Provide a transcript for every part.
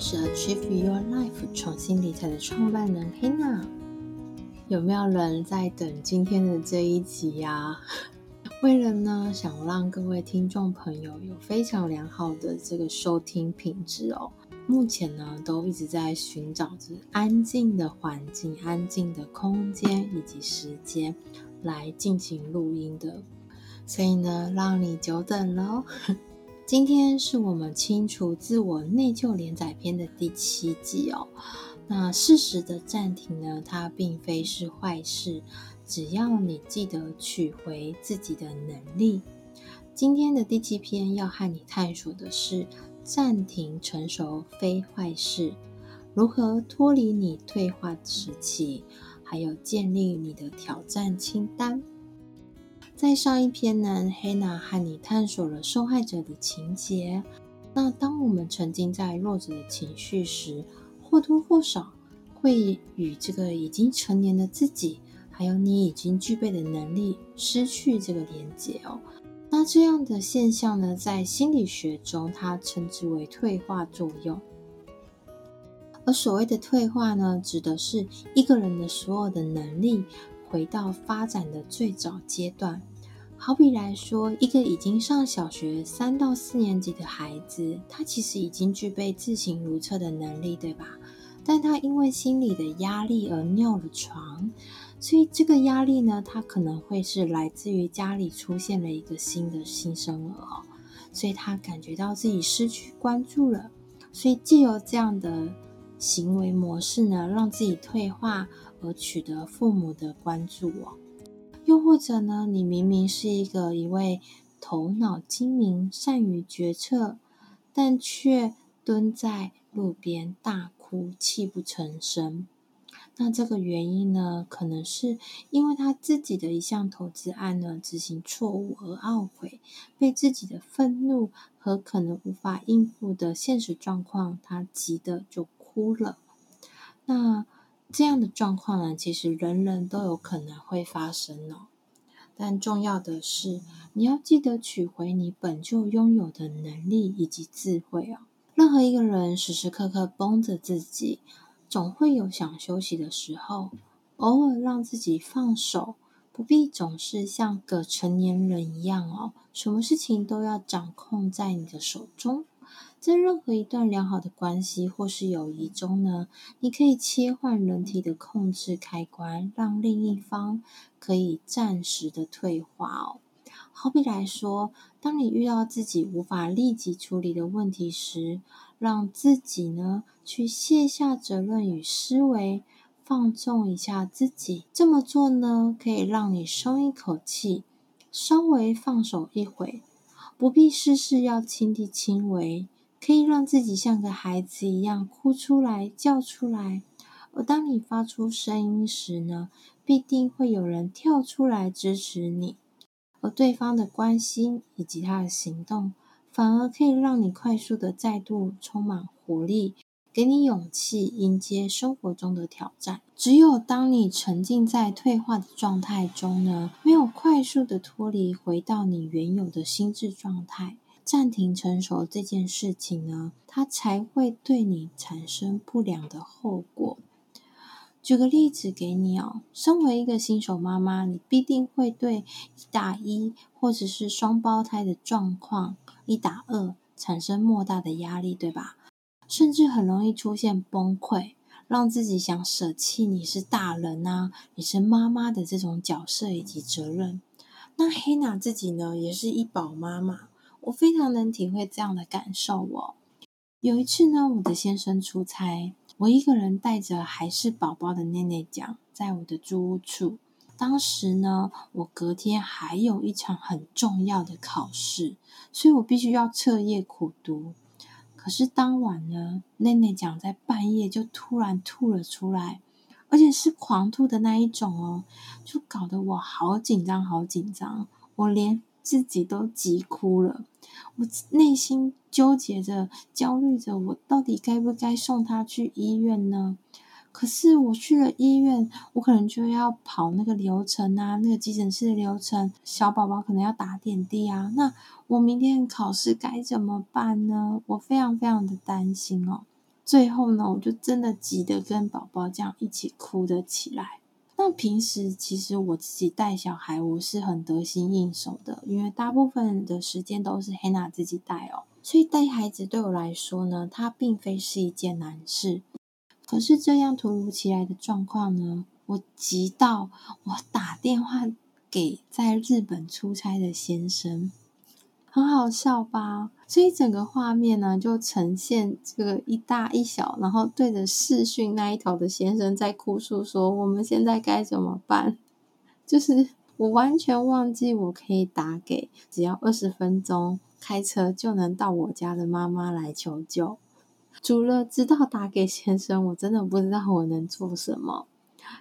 是 Achieve Your Life 重新理财的创办人 Hina。有没有人在等今天的这一集呀、啊？为了呢，想让各位听众朋友有非常良好的这个收听品质哦，目前呢都一直在寻找着安静的环境、安静的空间以及时间来进行录音的，所以呢，让你久等了。今天是我们清除自我内疚连载篇的第七集哦。那适时的暂停呢，它并非是坏事，只要你记得取回自己的能力。今天的第七篇要和你探索的是暂停成熟非坏事，如何脱离你退化时期，还有建立你的挑战清单。在上一篇呢黑娜和你探索了受害者的情节。那当我们沉浸在弱者的情绪时，或多或少会与这个已经成年的自己，还有你已经具备的能力失去这个连接哦。那这样的现象呢，在心理学中，它称之为退化作用。而所谓的退化呢，指的是一个人的所有的能力回到发展的最早阶段。好比来说，一个已经上小学三到四年级的孩子，他其实已经具备自行如厕的能力，对吧？但他因为心理的压力而尿了床，所以这个压力呢，他可能会是来自于家里出现了一个新的新生儿哦，所以他感觉到自己失去关注了，所以借由这样的行为模式呢，让自己退化而取得父母的关注哦。又或者呢，你明明是一个一位头脑精明、善于决策，但却蹲在路边大哭、泣不成声。那这个原因呢，可能是因为他自己的一项投资案呢执行错误而懊悔，被自己的愤怒和可能无法应付的现实状况，他急得就哭了。那。这样的状况呢，其实人人都有可能会发生哦。但重要的是，你要记得取回你本就拥有的能力以及智慧哦。任何一个人时时刻刻绷着自己，总会有想休息的时候。偶尔让自己放手，不必总是像个成年人一样哦，什么事情都要掌控在你的手中。在任何一段良好的关系或是友谊中呢，你可以切换人体的控制开关，让另一方可以暂时的退化哦。好比来说，当你遇到自己无法立即处理的问题时，让自己呢去卸下责任与思维，放纵一下自己。这么做呢，可以让你松一口气，稍微放手一回，不必事事要亲力亲为。可以让自己像个孩子一样哭出来、叫出来，而当你发出声音时呢，必定会有人跳出来支持你，而对方的关心以及他的行动，反而可以让你快速的再度充满活力，给你勇气迎接生活中的挑战。只有当你沉浸在退化的状态中呢，没有快速的脱离回到你原有的心智状态。暂停成熟这件事情呢，它才会对你产生不良的后果。举个例子给你哦，身为一个新手妈妈，你必定会对一打一或者是双胞胎的状况一打二产生莫大的压力，对吧？甚至很容易出现崩溃，让自己想舍弃你是大人啊，你是妈妈的这种角色以及责任。那黑娜自己呢，也是一宝妈妈。我非常能体会这样的感受哦。有一次呢，我的先生出差，我一个人带着还是宝宝的内内讲，在我的住屋处。当时呢，我隔天还有一场很重要的考试，所以我必须要彻夜苦读。可是当晚呢，内内讲在半夜就突然吐了出来，而且是狂吐的那一种哦，就搞得我好紧张，好紧张，我连。自己都急哭了，我内心纠结着、焦虑着，我到底该不该送他去医院呢？可是我去了医院，我可能就要跑那个流程啊，那个急诊室的流程，小宝宝可能要打点滴啊。那我明天考试该怎么办呢？我非常非常的担心哦。最后呢，我就真的急得跟宝宝这样一起哭了起来。那平时其实我自己带小孩，我是很得心应手的，因为大部分的时间都是 Hannah 自己带哦，所以带孩子对我来说呢，它并非是一件难事。可是这样突如其来的状况呢，我急到我打电话给在日本出差的先生。很好笑吧？所以整个画面呢，就呈现这个一大一小，然后对着视讯那一头的先生在哭诉说：“我们现在该怎么办？”就是我完全忘记我可以打给只要二十分钟开车就能到我家的妈妈来求救。除了知道打给先生，我真的不知道我能做什么。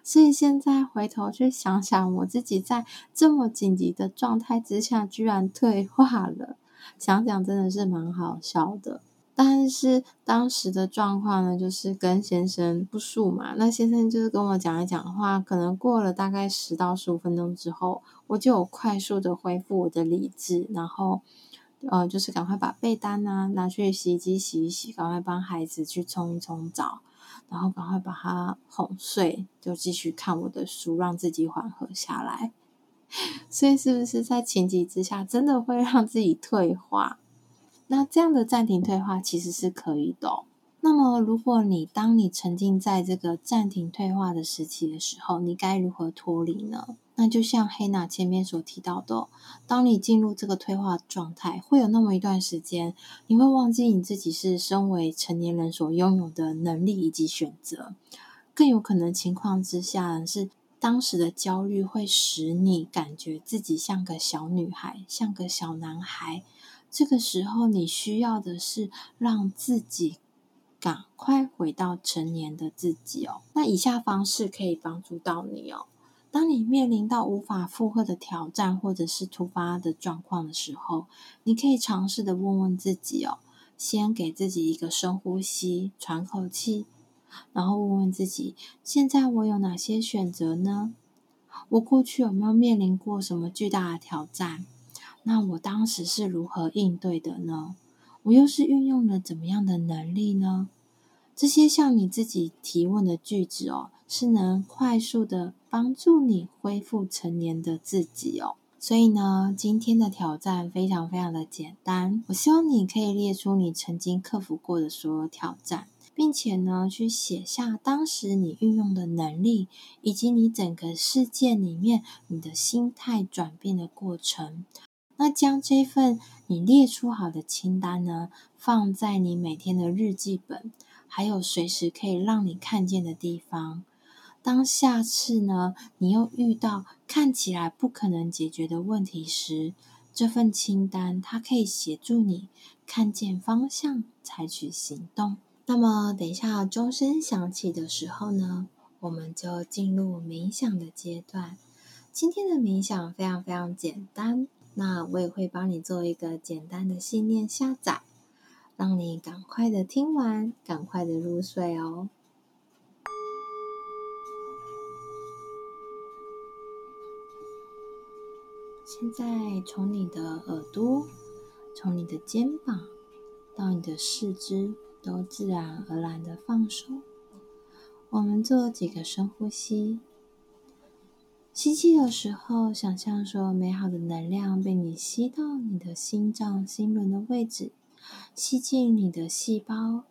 所以现在回头去想想，我自己在这么紧急的状态之下，居然退化了。想想真的是蛮好笑的。但是当时的状况呢，就是跟先生不熟嘛。那先生就是跟我讲一讲话，可能过了大概十到十五分钟之后，我就有快速的恢复我的理智，然后呃，就是赶快把被单啊拿去洗衣机洗一洗，赶快帮孩子去冲一冲澡。然后赶快把他哄睡，就继续看我的书，让自己缓和下来。所以，是不是在情急之下，真的会让自己退化？那这样的暂停退化其实是可以的。那么，如果你当你沉浸在这个暂停退化的时期的时候，你该如何脱离呢？那就像黑娜前面所提到的，当你进入这个退化状态，会有那么一段时间，你会忘记你自己是身为成年人所拥有的能力以及选择。更有可能情况之下，是当时的焦虑会使你感觉自己像个小女孩，像个小男孩。这个时候，你需要的是让自己赶快回到成年的自己哦。那以下方式可以帮助到你哦。当你面临到无法负荷的挑战或者是突发的状况的时候，你可以尝试的问问自己哦，先给自己一个深呼吸，喘口气，然后问问自己：现在我有哪些选择呢？我过去有没有面临过什么巨大的挑战？那我当时是如何应对的呢？我又是运用了怎么样的能力呢？这些向你自己提问的句子哦，是能快速的。帮助你恢复成年的自己哦。所以呢，今天的挑战非常非常的简单。我希望你可以列出你曾经克服过的所有挑战，并且呢，去写下当时你运用的能力，以及你整个事件里面你的心态转变的过程。那将这份你列出好的清单呢，放在你每天的日记本，还有随时可以让你看见的地方。当下次呢，你又遇到看起来不可能解决的问题时，这份清单它可以协助你看见方向，采取行动。那么，等一下钟声响起的时候呢，我们就进入冥想的阶段。今天的冥想非常非常简单，那我也会帮你做一个简单的信念下载，让你赶快的听完，赶快的入睡哦。现在从你的耳朵，从你的肩膀到你的四肢，都自然而然的放松。我们做几个深呼吸。吸气的时候，想象说美好的能量被你吸到你的心脏、心轮的位置，吸进你的细胞，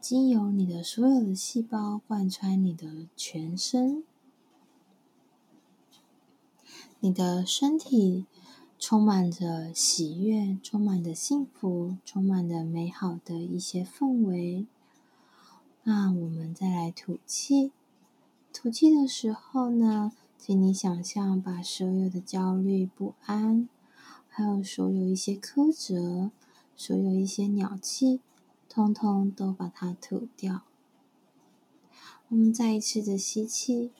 经由你的所有的细胞贯穿你的全身。你的身体充满着喜悦，充满着幸福，充满着美好的一些氛围。那我们再来吐气。吐气的时候呢，请你想象把所有的焦虑、不安，还有所有一些苛责，所有一些鸟气，通通都把它吐掉。我们再一次的吸气。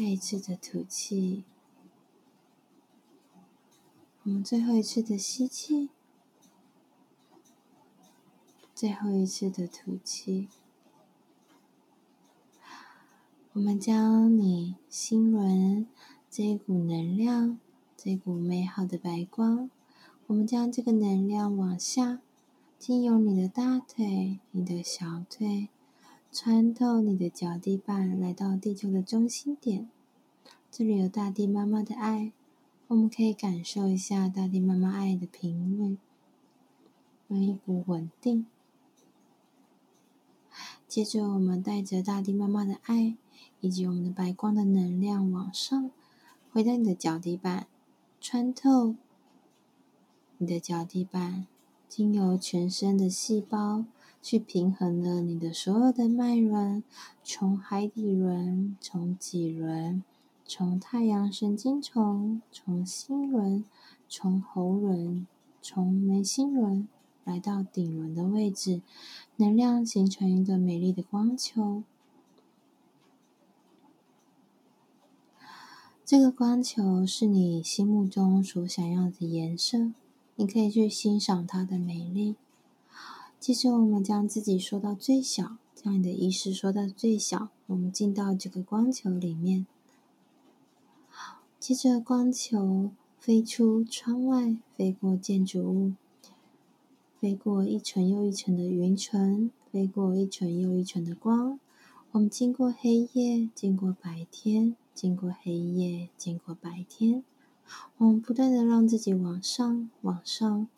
再一次的吐气，我们最后一次的吸气，最后一次的吐气。我们将你心轮这一股能量，这股美好的白光，我们将这个能量往下经由你的大腿、你的小腿，穿透你的脚底板，来到地球的中心点。这里有大地妈妈的爱，我们可以感受一下大地妈妈爱的频率，有一股稳定。接着，我们带着大地妈妈的爱，以及我们的白光的能量往上，回到你的脚底板，穿透你的脚底板，经由全身的细胞去平衡了你的所有的脉轮，从海底轮，从脊轮，从太阳神经丛，从心轮，从喉轮，从眉心轮。来到顶轮的位置，能量形成一个美丽的光球。这个光球是你心目中所想要的颜色，你可以去欣赏它的美丽。接着，我们将自己缩到最小，将你的意识缩到最小。我们进到这个光球里面，接着光球飞出窗外，飞过建筑物。飞过一层又一层的云层，飞过一层又一层的光。我们经过黑夜，经过白天，经过黑夜，经过白天。我们不断的让自己往上，往上，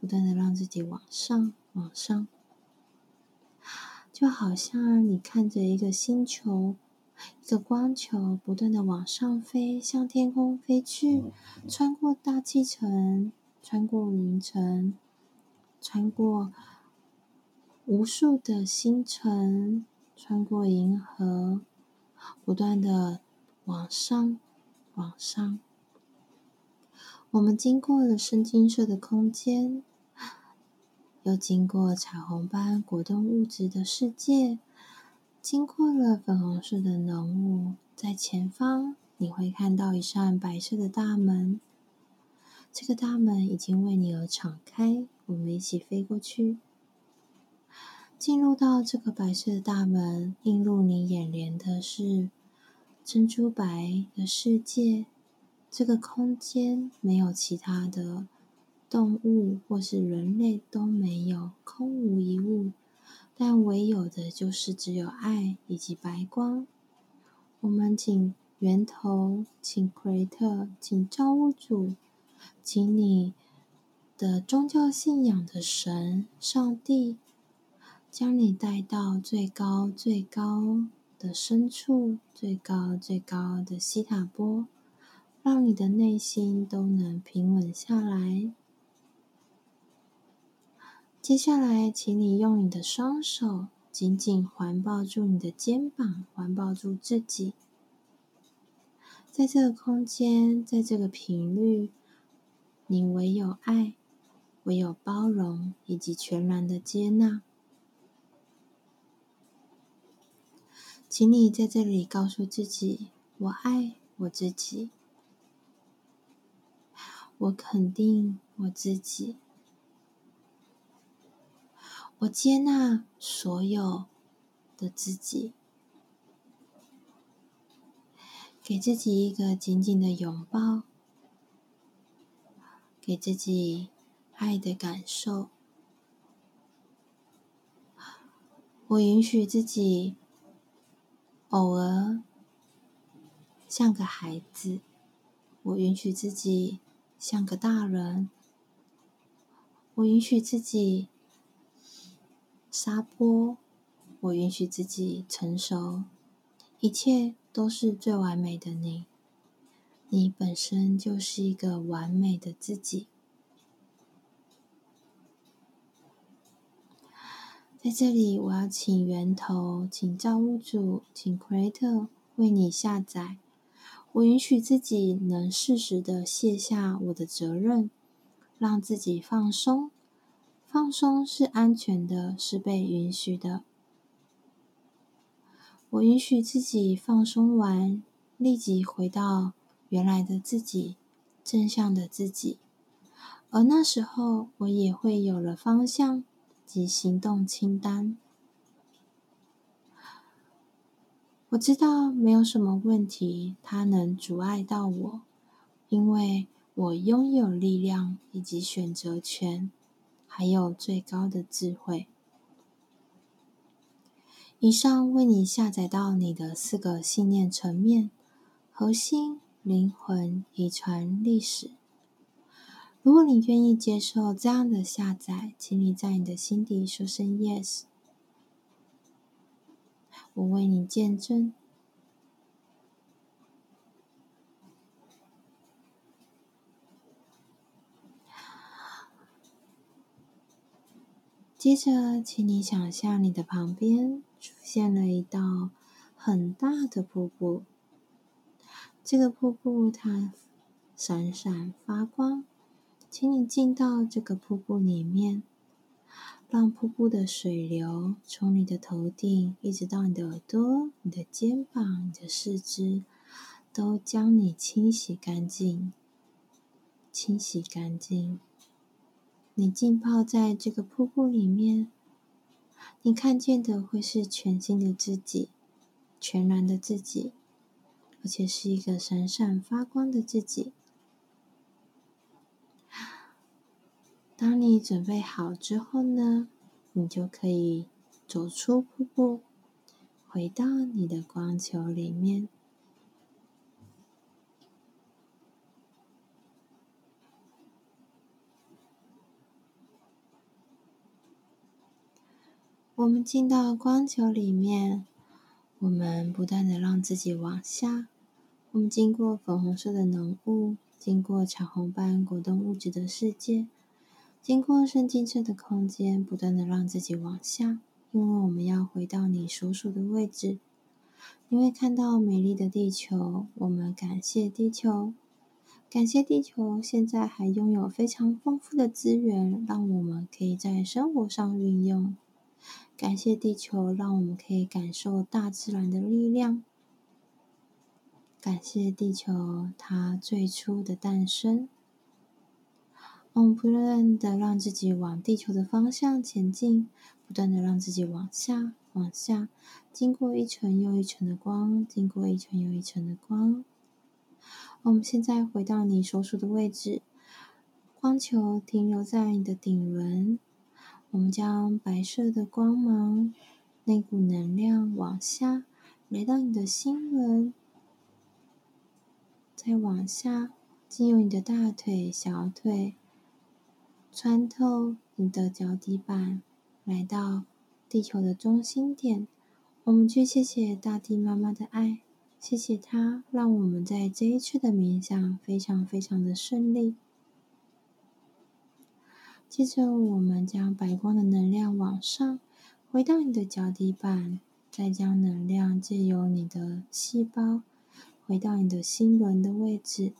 不断的让自己往上，往上。就好像你看着一个星球，一个光球，不断的往上飞，向天空飞去，穿过大气层，穿过云层。穿过无数的星辰，穿过银河，不断的往上，往上。我们经过了深金色的空间，又经过彩虹般果冻物质的世界，经过了粉红色的浓雾，在前方你会看到一扇白色的大门。这个大门已经为你而敞开。我们一起飞过去，进入到这个白色的大门，映入你眼帘的是珍珠白的世界。这个空间没有其他的动物或是人类都没有，空无一物，但唯有的就是只有爱以及白光。我们请源头，请奎特，请造物主，请你。的宗教信仰的神、上帝，将你带到最高、最高的深处，最高、最高的西塔波，让你的内心都能平稳下来。接下来，请你用你的双手紧紧环抱住你的肩膀，环抱住自己。在这个空间，在这个频率，你唯有爱。唯有包容以及全然的接纳，请你在这里告诉自己：我爱我自己，我肯定我自己，我接纳所有的自己，给自己一个紧紧的拥抱，给自己。爱的感受，我允许自己偶尔像个孩子，我允许自己像个大人，我允许自己撒泼，我允许自己成熟，一切都是最完美的你，你本身就是一个完美的自己。在这里，我要请源头，请造物主，请 Creator 为你下载。我允许自己能适时的卸下我的责任，让自己放松。放松是安全的，是被允许的。我允许自己放松完，立即回到原来的自己，正向的自己。而那时候，我也会有了方向。及行动清单。我知道没有什么问题，它能阻碍到我，因为我拥有力量以及选择权，还有最高的智慧。以上为你下载到你的四个信念层面：核心、灵魂、遗传、历史。如果你愿意接受这样的下载，请你在你的心底说声 “yes”。我为你见证。接着，请你想象你的旁边出现了一道很大的瀑布。这个瀑布它闪闪发光。请你进到这个瀑布里面，让瀑布的水流从你的头顶一直到你的耳朵、你的肩膀、你的四肢，都将你清洗干净。清洗干净。你浸泡在这个瀑布里面，你看见的会是全新的自己，全然的自己，而且是一个闪闪发光的自己。当你准备好之后呢，你就可以走出瀑布，回到你的光球里面。我们进到光球里面，我们不断的让自己往下。我们经过粉红色的浓雾，经过彩虹般果冻物质的世界。经过深金色的空间，不断的让自己往下，因为我们要回到你所属的位置。你会看到美丽的地球，我们感谢地球，感谢地球现在还拥有非常丰富的资源，让我们可以在生活上运用。感谢地球，让我们可以感受大自然的力量。感谢地球，它最初的诞生。我们不断的让自己往地球的方向前进，不断的让自己往下、往下，经过一层又一层的光，经过一层又一层的光。我们现在回到你所属的位置，光球停留在你的顶轮。我们将白色的光芒、那股能量往下，来到你的心轮，再往下，经由你的大腿、小腿。穿透你的脚底板，来到地球的中心点。我们去谢谢大地妈妈的爱，谢谢她让我们在这一次的冥想非常非常的顺利。接着，我们将白光的能量往上，回到你的脚底板，再将能量借由你的细胞，回到你的心轮的位置，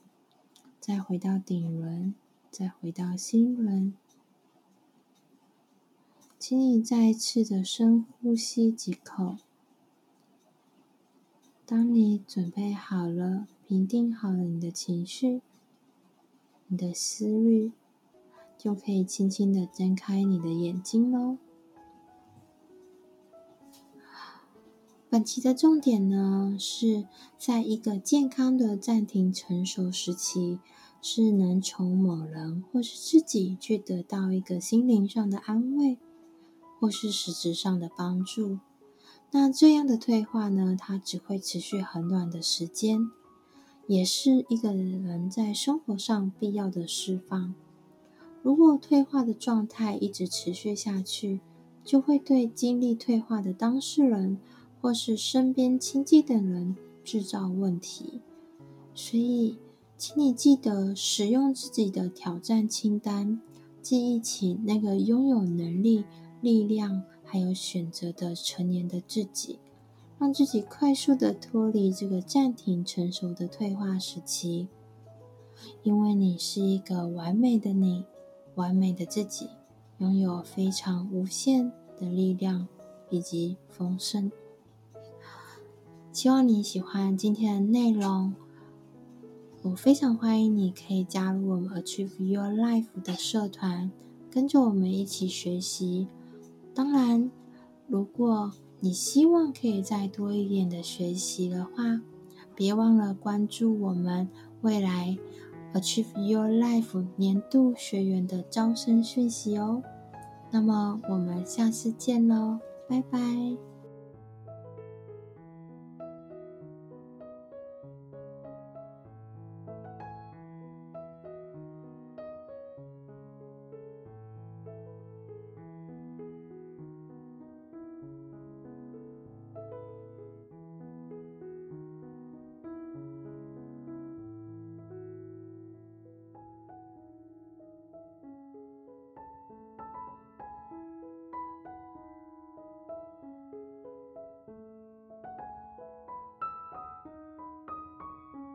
再回到顶轮。再回到心轮，请你再次的深呼吸几口。当你准备好了，平定好了你的情绪、你的思虑，就可以轻轻的睁开你的眼睛喽。本期的重点呢，是在一个健康的暂停成熟时期。是能从某人或是自己去得到一个心灵上的安慰，或是实质上的帮助。那这样的退化呢，它只会持续很短的时间，也是一个人在生活上必要的释放。如果退化的状态一直持续下去，就会对经历退化的当事人或是身边亲近的人制造问题。所以，请你记得使用自己的挑战清单，记忆起那个拥有能力、力量还有选择的成年的自己，让自己快速的脱离这个暂停成熟的退化时期。因为你是一个完美的你，完美的自己，拥有非常无限的力量以及丰盛。希望你喜欢今天的内容。我非常欢迎你可以加入我们 Achieve Your Life 的社团，跟着我们一起学习。当然，如果你希望可以再多一点的学习的话，别忘了关注我们未来 Achieve Your Life 年度学员的招生讯息哦。那么我们下次见喽，拜拜。